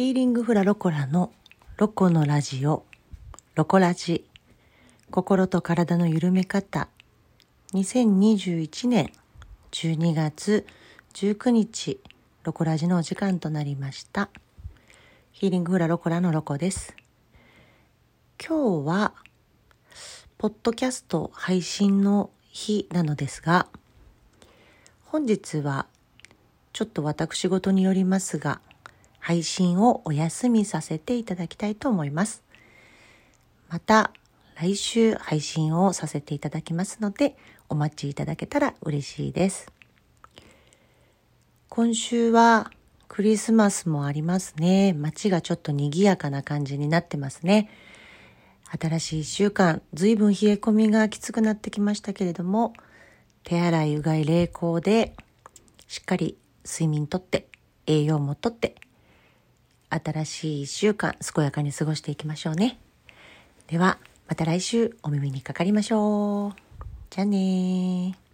ヒーリングフラロコラのロコのラジオ、ロコラジ、心と体の緩め方、2021年12月19日、ロコラジのお時間となりました。ヒーリングフラロコラのロコです。今日は、ポッドキャスト配信の日なのですが、本日はちょっと私事によりますが、配信をお休みさせていただきたいと思います。また来週配信をさせていただきますのでお待ちいただけたら嬉しいです。今週はクリスマスもありますね。街がちょっと賑やかな感じになってますね。新しい1週間、随分冷え込みがきつくなってきましたけれども、手洗い、うがい、冷凍で、しっかり睡眠とって、栄養もとって、新しい1週間健やかに過ごしていきましょうね。では、また来週お耳にかかりましょう。じゃあねー。